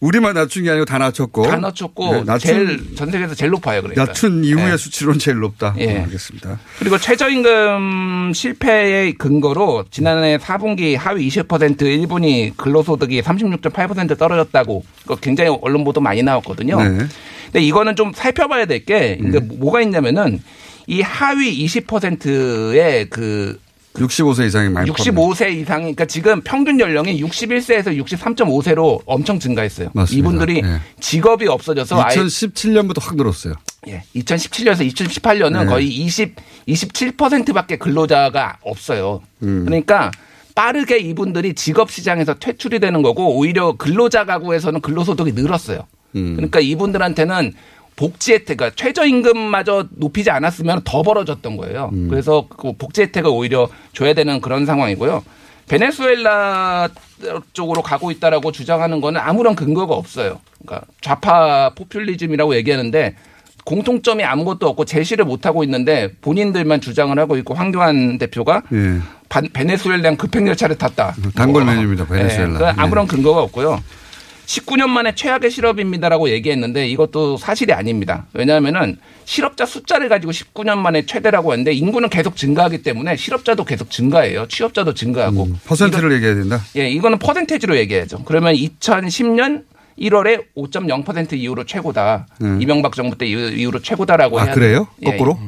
우리만 낮춘 게 아니고 다 낮췄고. 다 낮췄고 네, 낮춘, 제일 전 세계에서 제일 높아요. 그러니까. 낮춘 이후의 네. 수치로는 제일 높다. 예. 어, 알겠습니다. 그리고 최저임금 실패의 근거로 지난해 4분기 하위 20% 일본이 근로소득이 36.8% 떨어졌다고 그거 굉장히 언론 보도 많이 나왔거든요. 네. 근데 이거는 좀 살펴봐야 될게 이게 뭐가 있냐면은 이 하위 20%의 그 65세 이상이 많이 65세 이상, 그러니까 지금 평균 연령이 61세에서 63.5세로 엄청 증가했어요. 맞습니다. 이분들이 예. 직업이 없어져서 아예 2017년부터 확 늘었어요. 예, 2017년에서 2018년은 네. 거의 20, 27%밖에 근로자가 없어요. 음. 그러니까 빠르게 이분들이 직업 시장에서 퇴출이 되는 거고 오히려 근로자 가구에서는 근로소득이 늘었어요. 음. 그러니까 이분들한테는 복지 혜택, 그러니까 최저임금마저 높이지 않았으면 더 벌어졌던 거예요. 음. 그래서 그 복지 혜택을 오히려 줘야 되는 그런 상황이고요. 베네수엘라 쪽으로 가고 있다라고 주장하는 거는 아무런 근거가 없어요. 그러니까 좌파 포퓰리즘이라고 얘기하는데 공통점이 아무것도 없고 제시를 못 하고 있는데 본인들만 주장을 하고 있고 황교안 대표가 예. 반- 베네수엘라랑 급행 열차를 탔다. 단골 뭐. 메뉴입니다. 베네수엘라. 네, 그러니까 예. 아무런 근거가 없고요. 19년 만에 최악의 실업입니다라고 얘기했는데 이것도 사실이 아닙니다. 왜냐하면은 실업자 숫자를 가지고 19년 만에 최대라고 했는데 인구는 계속 증가하기 때문에 실업자도 계속 증가해요. 취업자도 증가하고. 음, 퍼센트를 얘기해야 된다. 예, 이거는 퍼센테이지로 얘기해야죠. 그러면 2010년 1월에 5.0% 이후로 최고다. 음. 이명박 정부 때 이후- 이후로 최고다라고 아, 해야 그래요? 예, 거꾸로?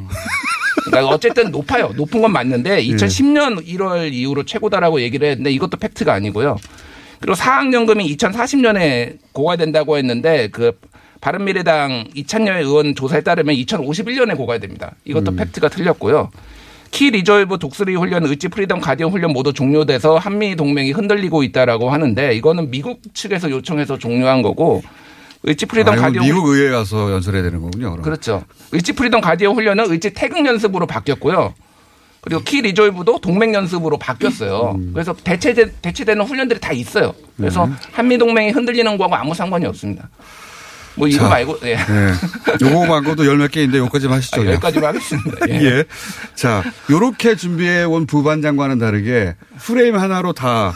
그러니까 어쨌든 높아요. 높은 건 예. 맞는데 2010년 1월 이후로 최고다라고 얘기를 했는데 이것도 팩트가 아니고요. 그리고 사학연금이 2040년에 고갈된다고 했는데 그 바른미래당 이찬열 의원 조사에 따르면 2051년에 고갈됩니다. 이것도 팩트가 틀렸고요. Key Resolve 독수리 훈련, 을지 Freedom Guardian 훈련 모두 종료돼서 한미 동맹이 흔들리고 있다라고 하는데 이거는 미국 측에서 요청해서 종료한 거고 을지 Freedom 아, Guardian 미국 의회에 가서 연설해야 되는 거군요. 그럼. 그렇죠. 을지 Freedom Guardian 훈련은 을지 태극 연습으로 바뀌었고요. 그리고 Key Resolve도 동맹 연습으로 바뀌었어요. 음. 그래서 대체되, 대체되는 훈련들이 다 있어요. 그래서 네. 한미 동맹이 흔들리는 거하고 아무 상관이 없습니다. 뭐 이거 자, 말고 예. 네. 요거 말고도 열 몇개 있는데 요까지만 하시죠. 아, 여기까지만 하겠습니다. 예. 예. 자, 요렇게 준비해 온 부반장과는 다르게 프레임 하나로 다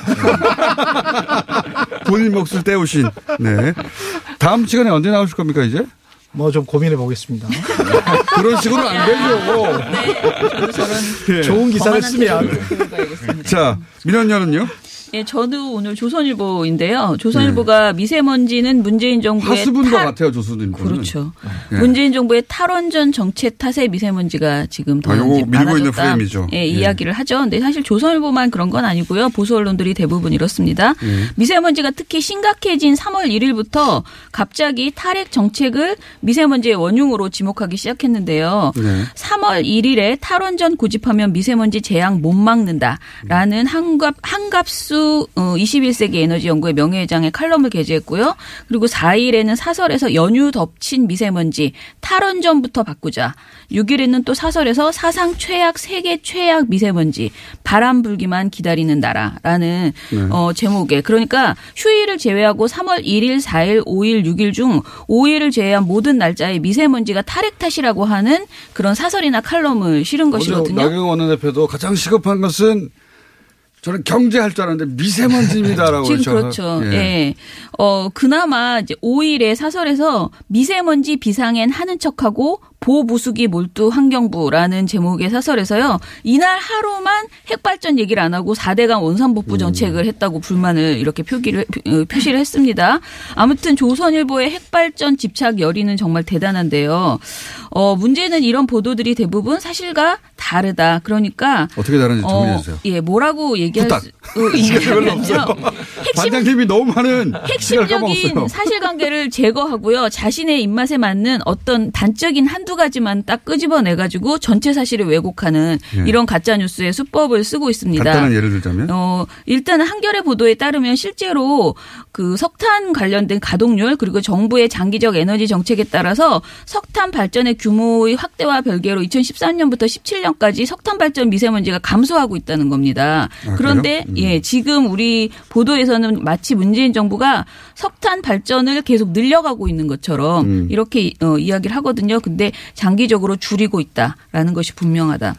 본인 몫을 떼우신, 네. 다음 시간에 언제 나오실 겁니까, 이제? 뭐 좀 고민해 보겠습니다. 그런 식으로 안 되죠. 예. 좋은 기사를 쓰면 자, 민원녀는요? 예, 저도 오늘 조선일보인데요. 조선일보가 미세먼지는 문재인 정부의 네. 하수분과 탈- 같아요, 조수님. 그렇죠. 예. 문재인 정부의 탈원전 정책 탓에 미세먼지가 지금 더 아, 밀고 있는. 프레임이죠. 예, 예. 이야기를 하죠. 근데 사실 조선일보만 그런 건 아니고요. 보수 언론들이 대부분 이렇습니다. 예. 미세먼지가 특히 심각해진 3월 1일부터 갑자기 탈핵 정책을 미세먼지의 원흉으로 지목하기 시작했는데요. 네. 3월 1일에 탈원전 고집하면 미세먼지 재앙 못 막는다라는 한갑 한갑수 어, 21세기 에너지 연구의 명예회장의 칼럼을 게재했고요. 그리고 4일에는 사설에서 연유 덮친 미세먼지 탈원전부터 바꾸자. 6일에는 또 사설에서 사상 최악 세계 최악 미세먼지 바람 불기만 기다리는 나라라는 네. 어, 제목에 그러니까 휴일을 제외하고 3월 1일, 4일, 5일, 6일 중 5일을 제외한 모든 날짜에 미세먼지가 탈핵 탓이라고 하는 그런 사설이나 칼럼을 실은 것이거든요. 나경원 원내대표도 가장 시급한 것은 저는 경제할 줄 알았는데 미세먼지입니다라고 지금 그러셔서. 그렇죠. 예. 어, 그나마 이제 5일에 사설에서 미세먼지 비상엔 하는 척하고 보부수기 몰두 환경부라는 제목의 사설에서요. 이날 하루만 핵발전 얘기를 안 하고 4대강 원산복구 정책을 했다고 불만을 이렇게 표기를 어, 표시를 했습니다. 아무튼 조선일보의 핵발전 집착 열의는 정말 대단한데요. 어, 문제는 이런 보도들이 대부분 사실과 다르다. 그러니까 어떻게 다른지 어, 정리해 주세요. 예, 뭐라고 얘기할. 수 어, 얘기하면요. 반장님이 너무 많은 핵심적인. 사실관계를 제거하고요. 자신의 입맛에 맞는 어떤 단적인 한두 가지만 딱 끄집어내 가지고 전체 사실을 왜곡하는 예. 이런 가짜 뉴스의 수법을 쓰고 있습니다. 간단한 예를 들자면 어, 일단은 한겨레 보도에 따르면 실제로 그 석탄 관련된 가동률 그리고 정부의 장기적 에너지 정책에 따라서 석탄 발전의 규모의 확대와 별개로 2013년부터 17년까지 석탄 발전 미세먼지가 감소하고 있다는 겁니다. 아, 그런데 그래요? 음. 예, 지금 우리 보도에서는 마치 문재인 정부가 석탄 발전을 계속 늘려가고 있는 것처럼 음. 이렇게 어, 이야기를 하거든요. 근데 장기적으로 줄이고 있다라는 것이 분명하다.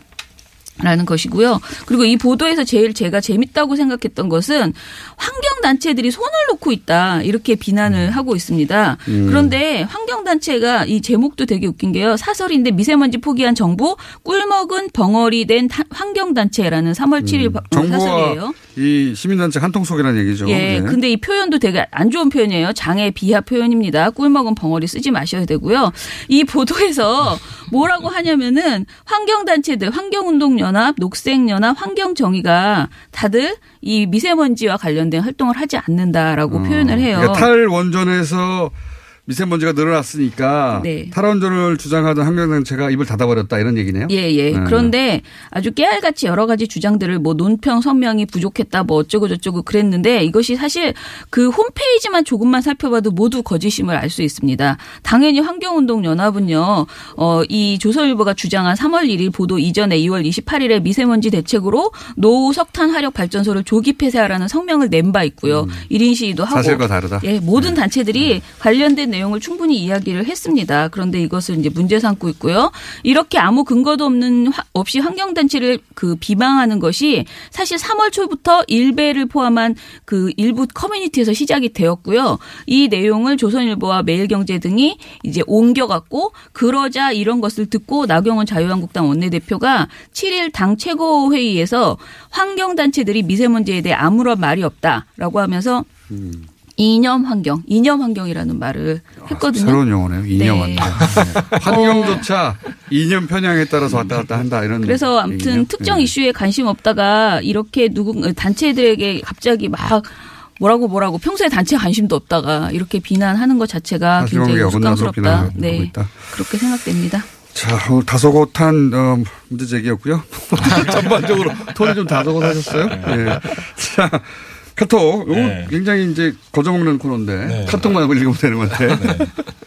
라는 것이고요. 그리고 이 보도에서 제일 제가 재밌다고 생각했던 것은 환경단체들이 손을 놓고 있다. 이렇게 비난을 하고 있습니다. 음. 그런데 환경단체가 이 제목도 되게 웃긴 게요. 사설인데 미세먼지 포기한 정부 꿀먹은 벙어리 된 타- 환경단체라는 3월 7일 바- 어, 사설이에요. 이 시민단체 한통 속이라는 얘기죠. 예, 네. 근데 이 표현도 되게 안 좋은 표현이에요. 장애 비하 표현입니다. 꿀먹은 벙어리 쓰지 마셔야 되고요. 이 보도에서 뭐라고 하냐면은 환경단체들, 환경운동연 합, 녹색연합, 환경정의가 다들 이 미세먼지와 관련된 활동을 하지 않는다라고 표현을 해요. 그러니까 탈원전에서 미세먼지가 늘어났으니까 네. 탈원전을 주장하던 환경단체가 입을 닫아버렸다 이런 얘기네요. 예, 예. 네. 그런데 아주 깨알같이 여러 가지 주장들을 뭐 논평 선명이 부족했다 뭐 어쩌고 저쩌고 그랬는데 이것이 사실 그 홈페이지만 조금만 살펴봐도 모두 거짓임을 알 수 있습니다. 당연히 환경운동연합은요, 어, 이 조선일보가 주장한 3월 1일 보도 이전에 2월 28일에 미세먼지 대책으로 노후 석탄 화력 발전소를 조기 폐쇄하라는 성명을 낸 바 있고요. 1인 시위도 하고. 음. 사실과 다르다. 예, 모든 단체들이 관련된 내용을 충분히 이야기를 했습니다. 그런데 이것을 이제 문제 삼고 있고요. 이렇게 아무 근거도 없는 화- 없이 환경단체를 그 비방하는 것이 사실 3월 초부터 일베를 포함한 그 일부 커뮤니티에서 시작이 되었고요. 이 내용을 조선일보와 매일경제 등이 이제 옮겨갔고 그러자 이런 것을 듣고 나경원 자유한국당 원내대표가 7일 당 최고 회의에서 환경단체들이 미세먼지에 대해 아무런 말이 없다라고 하면서 이념 환경, 이념 환경이라는 말을 했거든요. 새로운 용어네요. 이념 네. 환경. 환경조차 이념 편향에 따라서 왔다 갔다 한다 이런. 그래서 아무튼 얘기네요. 특정 네. 이슈에 관심 없다가 이렇게 누군 단체들에게 갑자기 막 뭐라고 뭐라고 평소에 단체 관심도 없다가 이렇게 비난하는 것 자체가 굉장히. 비난하고 네, 있다. 그렇게 생각됩니다. 자, 오늘 다소곳한 어, 문제 제기였고요. 전반적으로 톤이 좀 다소곳하셨어요. 네. 자, 카톡. 이거 네. 굉장히 이제 거저먹는 코너인데 카톡만 읽으면 되는 건데.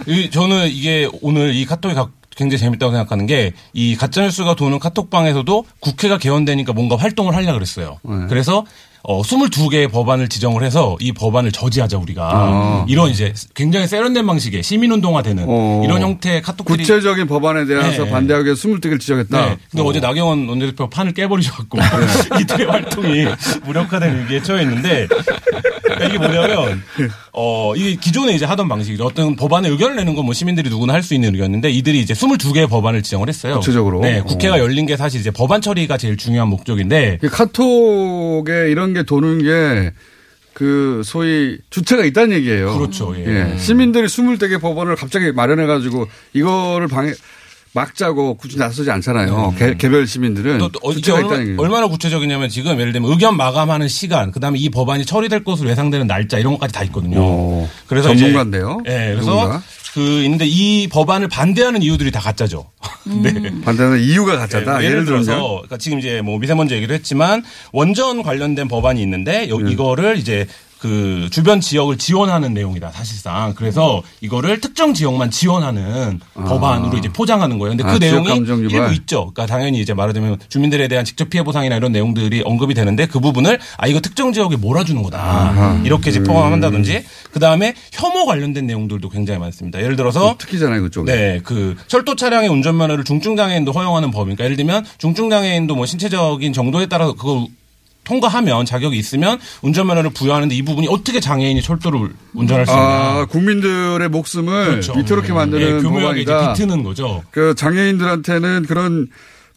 이- 저는 이게 오늘 이 카톡이 가- 굉장히 재밌다고 생각하는 게 이 가짜뉴스가 도는 카톡방에서도 국회가 개헌되니까 뭔가 활동을 하려고 그랬어요. 네. 그래서 어, 22개의 법안을 지정을 해서 이 법안을 저지하자 우리가 아. 이런 이제 굉장히 세련된 방식의 시민운동화되는 어. 이런 형태의 카톡들이 구체적인 법안에 대해서 네. 반대하기 위해서 22개를 지정했다. 네. 근데 어. 제 나경원 원내대표 판을 깨버리셔갖고 이들의 활동이 무력화된 위기에 처해 있는데 그러니까 이게 뭐냐면 어 이게 기존에 이제 하던 방식이죠. 어떤 법안에 의견을 내는 건 뭐 시민들이 누구나 할 수 있는 의견인데 이들이 이제 22개의 법안을 지정을 했어요. 구체적으로? 네. 어. 국회가 열린 게 사실 이제 법안 처리가 제일 중요한 목적인데 이 카톡에 이런 게 도는 게그 소위 주체가 있다는 얘기예요. 그렇죠. 예. 시민들이 22개 법안을 갑자기 마련해 가지고 이거를 방해 막자고 굳이 나서지 않잖아요. 개, 개별 시민들은 음. 또, 또 주체가 얼마, 있다는. 얼마나 구체적이냐면 지금 예를 들면 의견 마감하는 시간, 그다음에 이 법안이 처리될 것으로 예상되는 날짜 이런 것까지 다 있거든요. 오, 그래서 전문가인데요. 예, 그래서 누군가? 그 있는데 이 법안을 반대하는 이유들이 다 가짜죠. 네. 반대하는 이유가 가짜다. 네, 예를 예를 들어서 그러니까 지금 이제 뭐 미세먼지 얘기도 했지만 원전 관련된 법안이 있는데 요- 네. 이거를 이제 그 주변 지역을 지원하는 내용이다 사실상 그래서 이거를 특정 지역만 지원하는 법안으로 이제 포장하는 거예요. 근데 그 아, 지역 내용이. 일부 있죠. 그러니까 당연히 이제 말하자면 주민들에 대한 직접 피해 보상이나 이런 내용들이 언급이 되는데 그 부분을 아 이거 특정 지역에 몰아주는 거다 아하. 이렇게 이제 음. 포함한다든지 그 다음에 혐오 관련된 내용들도 굉장히 많습니다. 예를 들어서 특히잖아요 그쪽에. 네, 그 철도 차량의 운전면허를 중증 장애인도 허용하는 법이니까 예를 들면 중증 장애인도 뭐 신체적인 정도에 따라서 그걸 통과하면 자격이 있으면 운전면허를 부여하는데 이 부분이 어떻게 장애인이 철도를 운전할 수 있냐. 아, 국민들의 목숨을 그렇죠. 만드는 네, 교묘하게 이제 법안이다. 비트는 거죠. 그 장애인들한테는 그런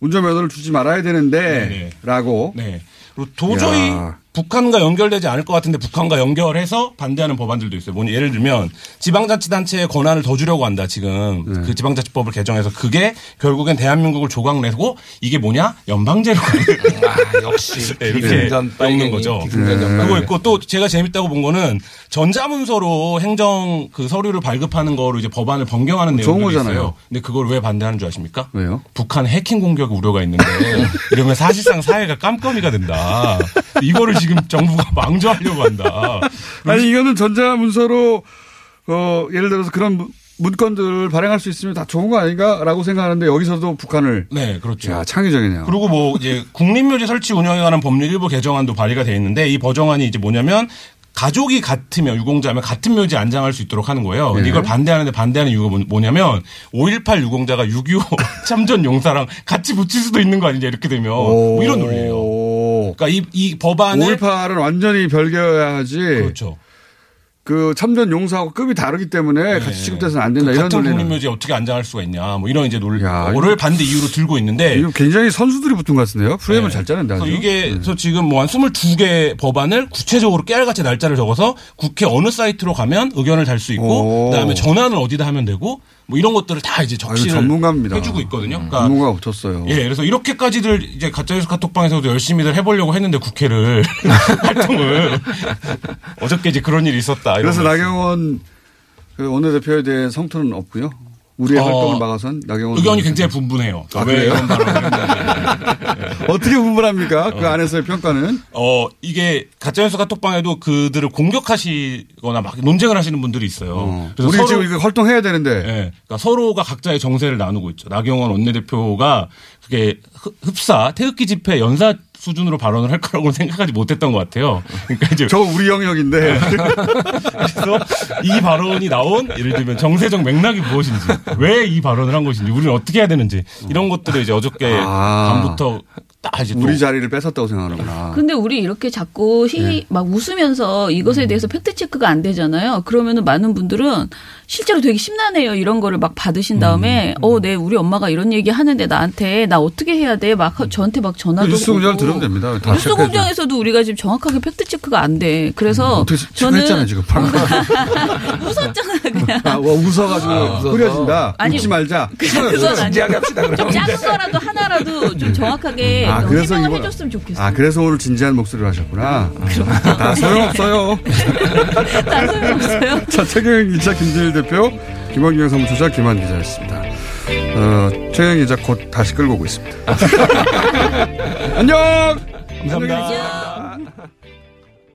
운전면허를 주지 말아야 되는데라고. 네. 그리고 도저히 야. 북한과 연결되지 않을 것 같은데 북한과 연결해서 반대하는 법안들도 있어요. 뭐냐 예를 들면 지방자치단체의 권한을 더 주려고 한다. 지금 네. 그 지방자치법을 개정해서 그게 결국엔 대한민국을 조각내고 이게 뭐냐 연방제로 아, 역시 네, 이렇게 엮는 거죠. 그거 있고 또 제가 재밌다고 본 거는 전자문서로 행정 그 서류를 발급하는 거로 이제 법안을 변경하는 거잖아요. 있어요. 근데 그걸 왜 반대하는 줄 아십니까? 왜요? 북한 해킹 공격 우려가 있는데 이러면 사실상 사회가 깜깜이가 된다. 이거를 지금 정부가 망조하려고 한다. 아니 이거는 전자 문서로 어 예를 들어서 그런 문- 문건들을 발행할 수 있으면 다 좋은 거 아닌가라고 생각하는데 여기서도 북한을 네, 그렇죠. 야, 창의적이네요. 그리고 뭐 이제 국립묘지 설치 운영에 관한 법률 일부 개정안도 발의가 돼 있는데 이 버정안이 이제 뭐냐면 가족이 같으면 유공자면 같은 묘지에 안장할 수 있도록 하는 거예요. 네. 이걸 반대하는데 반대하는 이유가 뭐- 뭐냐면 5.18 유공자가 6.25 참전 용사랑 같이 붙일 수도 있는 거 아니냐 이렇게 되면 뭐 이런 논리예요. 그러니까 이, 이 법안을 5.18은 완전히 별개여야지. 그렇죠. 그 참전 용사하고 급이 다르기 때문에 같이 취급돼서는 안 된다. 이런 네. 같은 논리는. 국립묘지에 어떻게 안장할 수가 있냐 뭐 이런 이제 논리를 반대 이유로 들고 있는데 이거 굉장히 선수들이 붙은 것 같은데요. 프레임을 네. 잘 짜낸다. 그래서. 이게 그래서 지금 뭐 한 22개 법안을 구체적으로 깨알같이 날짜를 적어서 국회 어느 사이트로 가면 의견을 달 수 있고 오. 그다음에 전화는 어디다 하면 되고 뭐 이런 것들을 다 이제 아, 적시를 전문가입니다. 해주고 있거든요. 그러니까 전문가가 붙었어요. 예, 그래서 이렇게까지들 이제 가짜뉴스 카톡방에서도 열심히들 해보려고 했는데 국회를 활동을 어저께 이제 그런 일이 있었다. 그래서 말씀. 나경원 그 원내대표에 대해 성토는 없고요. 우리의 어, 활동을 막아선 나경원 의견이. 굉장히 분분해요. 아, 왜 그래요? 이런 발언을 했는지. 어떻게 분분합니까? 그 안에서의 평가는? 어, 이게 가짜뉴스 카톡방에도 그들을 공격하시거나 막 논쟁을 하시는 분들이 있어요. 우리 지금 이거 활동해야 되는데. 예, 그러니까 서로가 각자의 정세를 나누고 있죠. 나경원 원내대표가 그게 흡- 흡사 태극기 집회 연사 수준으로 발언을 할 거라고 생각하지 못했던 것 같아요. 그러니까 이제 저 우리 영역인데 그래서 이 발언이 나온 예를 들면 정세적 맥락이 무엇인지 왜 이 발언을 한 것인지 우리는 어떻게 해야 되는지 이런 것들을 이제 어저께 아. 밤부터 딱 이제 또 우리 자리를 뺏었다고 생각하는구나. 근데 우리 이렇게 자꾸 히, 네. 막 웃으면서 이것에 대해서 팩트 체크가 안 되잖아요. 그러면은 많은 분들은 실제로 되게 심란해요. 이런 거를 막 받으신 다음에, 음. 어, 네, 우리 엄마가 이런 얘기 하는데 나한테 나 어떻게 해야 돼? 막 저한테 막 전화도 뉴스 공장을 오고. 들으면 됩니다. 다 뉴스. 공장에서도 우리가 지금 정확하게 팩트 체크가 안 돼. 그래서 어떻게 저는 체크했잖아요 지금 방금. 웃었잖아, 그냥. 아, 와, 웃어가지고 흐려진다. 아니, 웃지 말자. 그건 아니에요. 진지하게 합시다. 좀 작은 거라도 하나라도 좀 정확하게 아, 그래서 해명을 이거- 해줬으면 좋겠어요. 아 그래서 오늘 진지한 목소리를 하셨구나. 다 소용없어요. 다 소용없어요. 자 최경영 기자 김진일 대표 김원경 사무처자 김한 기자였습니다. 어, 최경영 기자 곧 다시 끌고 오고 있습니다. 안녕. 감사합니다.